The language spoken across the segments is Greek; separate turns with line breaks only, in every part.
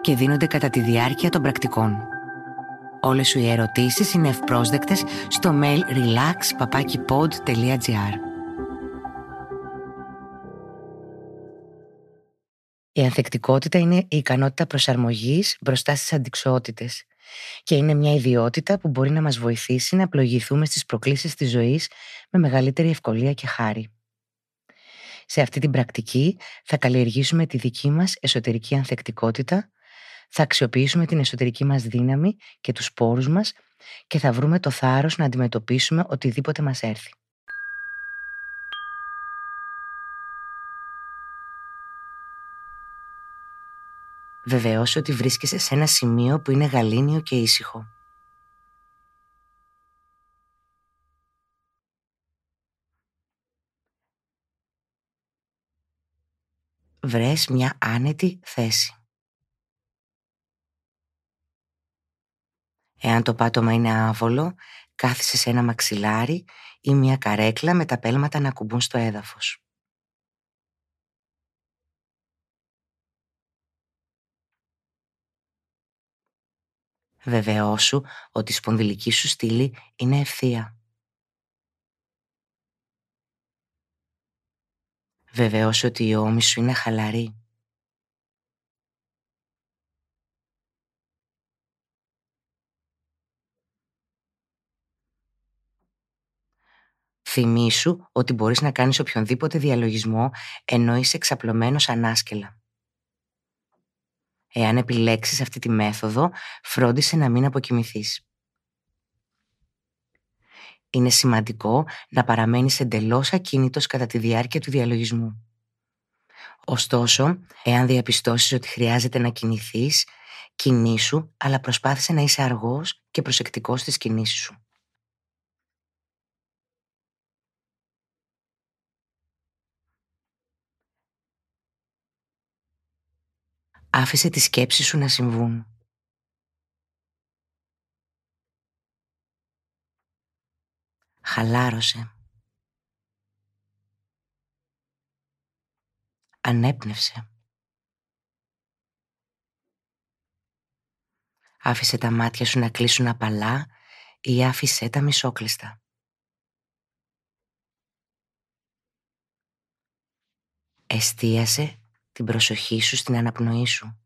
και δίνονται κατά τη διάρκεια των πρακτικών. Όλες σου οι ερωτήσεις είναι ευπρόσδεκτες στο mail relax.papakipod.gr Η ανθεκτικότητα είναι η ικανότητα προσαρμογής μπροστά στις αντικσότητες και είναι μια ιδιότητα που μπορεί να μας βοηθήσει να πλογηθούμε στις προκλήσεις της ζωής με μεγαλύτερη ευκολία και χάρη. Σε αυτή την πρακτική θα καλλιεργήσουμε τη δική μας εσωτερική ανθεκτικότητα, θα αξιοποιήσουμε την εσωτερική μας δύναμη και τους πόρους μας και θα βρούμε το θάρρος να αντιμετωπίσουμε οτιδήποτε μας έρθει. Βεβαιώσου ότι βρίσκεσαι σε ένα σημείο που είναι γαλήνιο και ήσυχο. βρες μια άνετη θέση. Εάν το πάτωμα είναι άβολο, κάθισε σε ένα μαξιλάρι ή μια καρέκλα με τα πέλματα να ακουμπούν στο έδαφος. Βεβαιώσου ότι η σπονδυλική σου στήλη είναι ευθεία. Βεβαιώσου ότι η ώμη σου είναι χαλαρή. Θυμήσου ότι μπορείς να κάνεις οποιονδήποτε διαλογισμό ενώ είσαι εξαπλωμένος ανάσκελα. Εάν επιλέξεις αυτή τη μέθοδο, φρόντισε να μην αποκοιμηθείς. Είναι σημαντικό να παραμένεις εντελώς ακίνητος κατά τη διάρκεια του διαλογισμού. Ωστόσο, εάν διαπιστώσεις ότι χρειάζεται να κινηθείς, κινήσου, αλλά προσπάθησε να είσαι αργός και προσεκτικός στις κινήσεις σου. Άφησε τις σκέψεις σου να συμβούν. Χαλάρωσε. Ανέπνευσε. Άφησε τα μάτια σου να κλείσουν απαλά ή άφησε τα μισόκλειστα. Εστίασε την προσοχή σου στην αναπνοή σου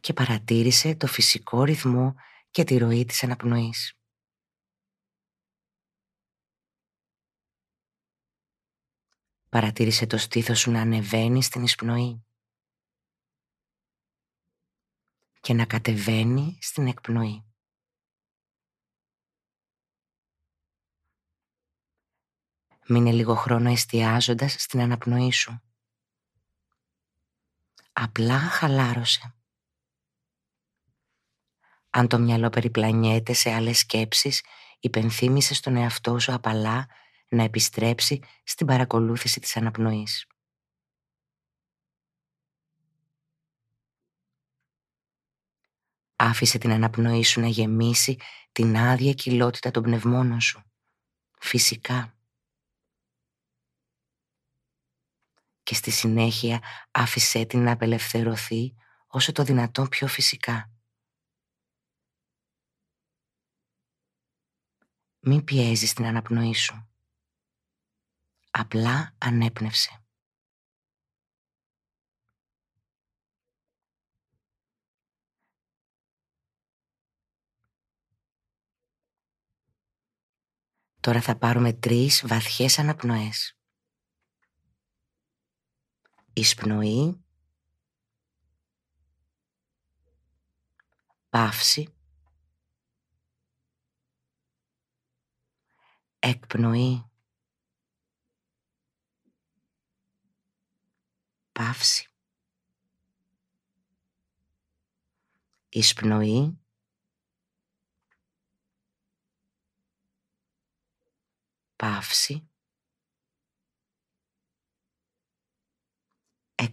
και παρατήρησε το φυσικό ρυθμό και τη ροή της αναπνοής. Παρατήρησε το στήθος σου να ανεβαίνει στην εισπνοή και να κατεβαίνει στην εκπνοή. Μείνε λίγο χρόνο εστιάζοντας στην αναπνοή σου. Απλά χαλάρωσε. Αν το μυαλό περιπλανιέται σε άλλες σκέψεις, υπενθύμησε στον εαυτό σου απαλά να επιστρέψει στην παρακολούθηση της αναπνοής. Άφησε την αναπνοή σου να γεμίσει την άδεια κοιλότητα των πνευμόνων σου. Φυσικά. Και στη συνέχεια άφησέ την να απελευθερωθεί όσο το δυνατόν πιο φυσικά. Μην πιέζεις την αναπνοή σου. Απλά ανέπνευσε. Τώρα θα πάρουμε τρεις βαθιές αναπνοές. Εισπνοή. Παύση. Εκπνοή. Παύση. εισπνοή, παύση,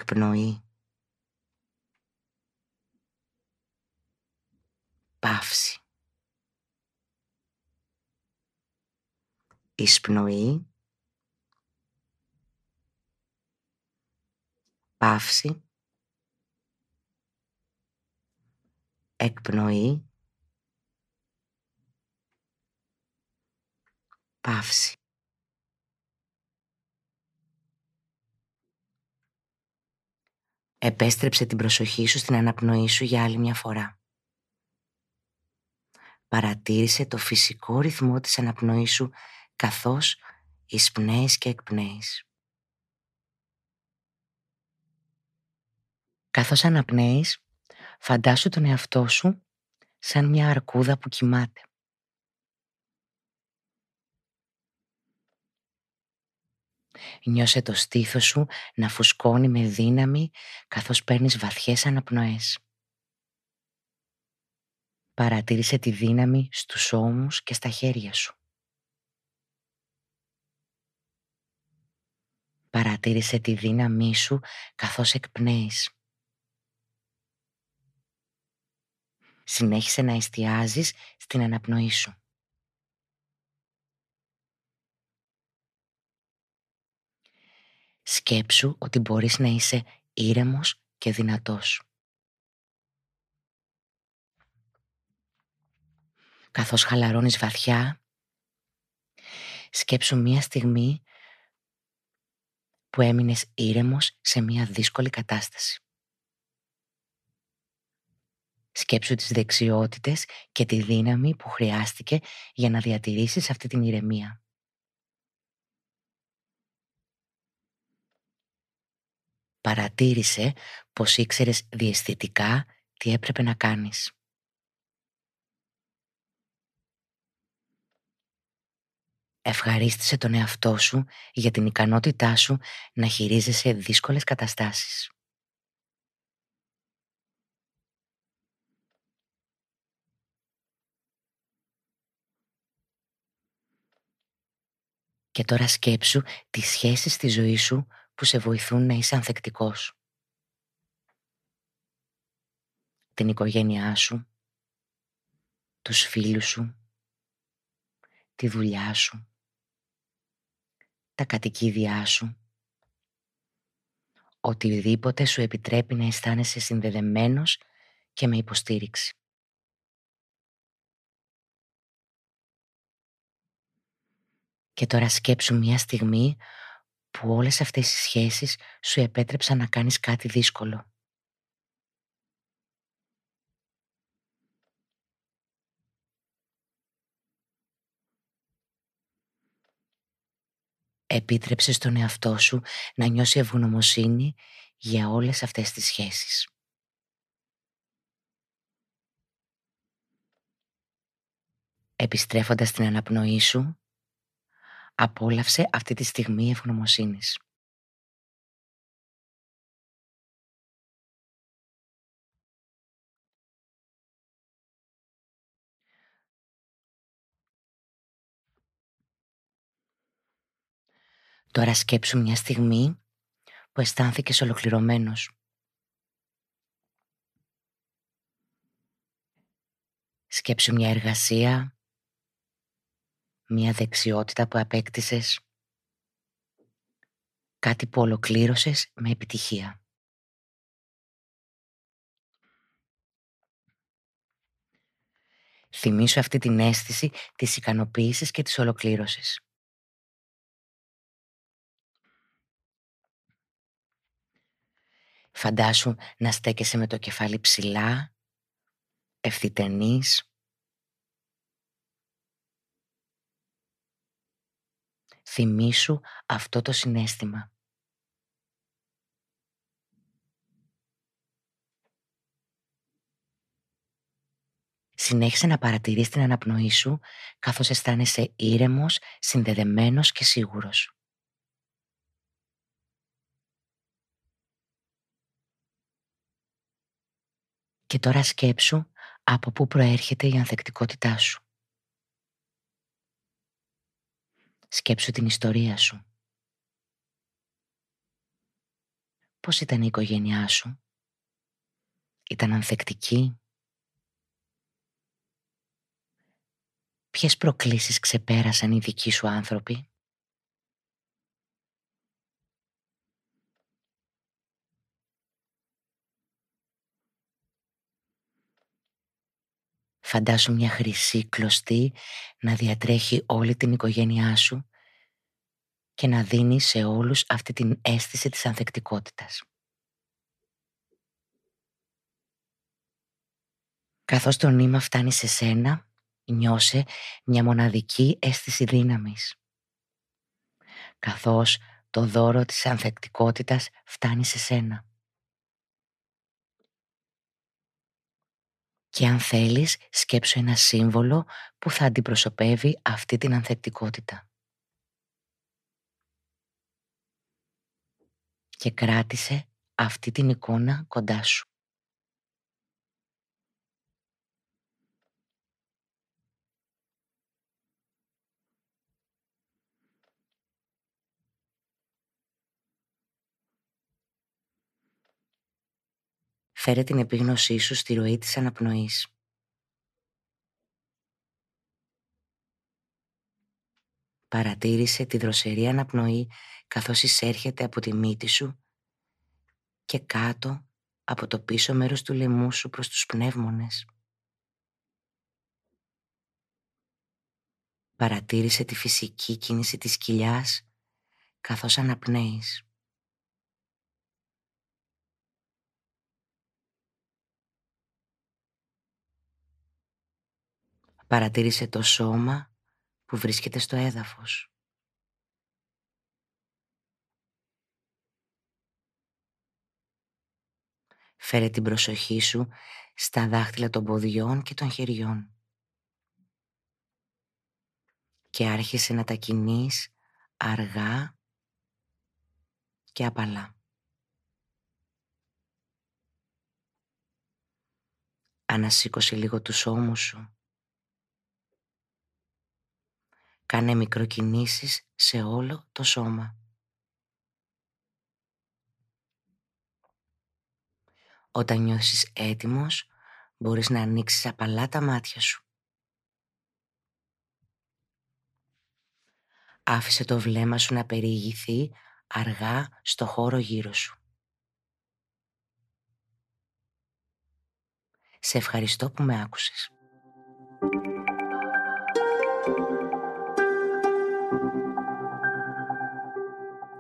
εκπνοή, παύση. Εισπνοή, παύση, εκπνοή, παύση. Επέστρεψε την προσοχή σου στην αναπνοή σου για άλλη μια φορά. Παρατήρησε το φυσικό ρυθμό της αναπνοής σου καθώς εισπνέεις και εκπνέεις. Καθώς αναπνέεις, φαντάσου τον εαυτό σου σαν μια αρκούδα που κοιμάται. Νιώσε το στήθος σου να φουσκώνει με δύναμη καθώς παίρνεις βαθιές αναπνοές. Παρατήρησε τη δύναμη στους ώμους και στα χέρια σου. Παρατήρησε τη δύναμή σου καθώς εκπνέεις. Συνέχισε να εστιάζεις στην αναπνοή σου. Σκέψου ότι μπορείς να είσαι ήρεμος και δυνατός. Καθώς χαλαρώνεις βαθιά, σκέψου μία στιγμή που έμεινες ήρεμος σε μία δύσκολη κατάσταση. Σκέψου τις δεξιότητες και τη δύναμη που χρειάστηκε για να διατηρήσεις αυτή την ηρεμία. Παρατήρησε πως ήξερες διαισθητικά τι έπρεπε να κάνεις. Ευχαρίστησε τον εαυτό σου για την ικανότητά σου να χειρίζεσαι δύσκολες καταστάσεις. Και τώρα σκέψου τις σχέσεις στη ζωή σου που σε βοηθούν να είσαι ανθεκτικός. Την οικογένειά σου, τους φίλους σου, τη δουλειά σου, τα κατοικίδια σου, οτιδήποτε σου επιτρέπει να αισθάνεσαι συνδεδεμένος και με υποστήριξη. Και τώρα σκέψου μια στιγμή που όλες αυτές οι σχέσεις σου επέτρεψαν να κάνεις κάτι δύσκολο. Επίτρεψες στον εαυτό σου να νιώσει ευγνωμοσύνη για όλες αυτές τις σχέσεις. Επιστρέφοντας την αναπνοή σου, απόλαυσε αυτή τη στιγμή ευγνωμοσύνης. Τώρα σκέψου μια στιγμή που αισθάνθηκες ολοκληρωμένος. Σκέψου μια εργασία, μια δεξιότητα που απέκτησες, κάτι που ολοκλήρωσες με επιτυχία; Θυμήσου αυτή την αίσθηση της ικανοποίησης και της ολοκλήρωσης. Φαντάσου να στέκεσαι με το κεφάλι ψηλά, ευθυτενής. Θυμήσου αυτό το συνέστημα. Συνέχισε να παρατηρείς την αναπνοή σου καθώς αισθάνεσαι ήρεμος, συνδεδεμένος και σίγουρος. Και τώρα σκέψου Από πού προέρχεται η ανθεκτικότητά σου. Σκέψου την ιστορία σου. Πώς ήταν η οικογένειά σου; Ήταν ανθεκτική; Ποιες προκλήσεις ξεπέρασαν οι δικοί σου άνθρωποι; Φαντάσου μια χρυσή κλωστή να διατρέχει όλη την οικογένειά σου και να δίνει σε όλους αυτή την αίσθηση της ανθεκτικότητας. Καθώς το νήμα φτάνει σε σένα, νιώσε μια μοναδική αίσθηση δύναμης. Καθώς το δώρο της ανθεκτικότητας φτάνει σε σένα. Και αν θέλεις, σκέψου ένα σύμβολο που θα αντιπροσωπεύει αυτή την ανθεκτικότητα. Και κράτησε αυτή την εικόνα κοντά σου. Φέρε την επίγνωσή σου στη ροή της αναπνοής. Παρατήρησε τη δροσερή αναπνοή καθώς εισέρχεται από τη μύτη σου και κάτω από το πίσω μέρος του λαιμού σου προς τους πνεύμονες. Παρατήρησε τη φυσική κίνηση της κοιλιάς καθώς αναπνέεις. Παρατήρησε το σώμα που βρίσκεται στο έδαφος. Φέρε την προσοχή σου στα δάχτυλα των ποδιών και των χεριών. Και άρχισε να τα κινείς αργά και απαλά. Ανασήκωσε λίγο τους ώμους σου Κάνε μικροκινήσεις σε όλο το σώμα. Όταν νιώσεις έτοιμος, μπορείς να ανοίξεις απαλά τα μάτια σου. Άφησε το βλέμμα σου να περιηγηθεί αργά στο χώρο γύρω σου. Σε ευχαριστώ που με άκουσες.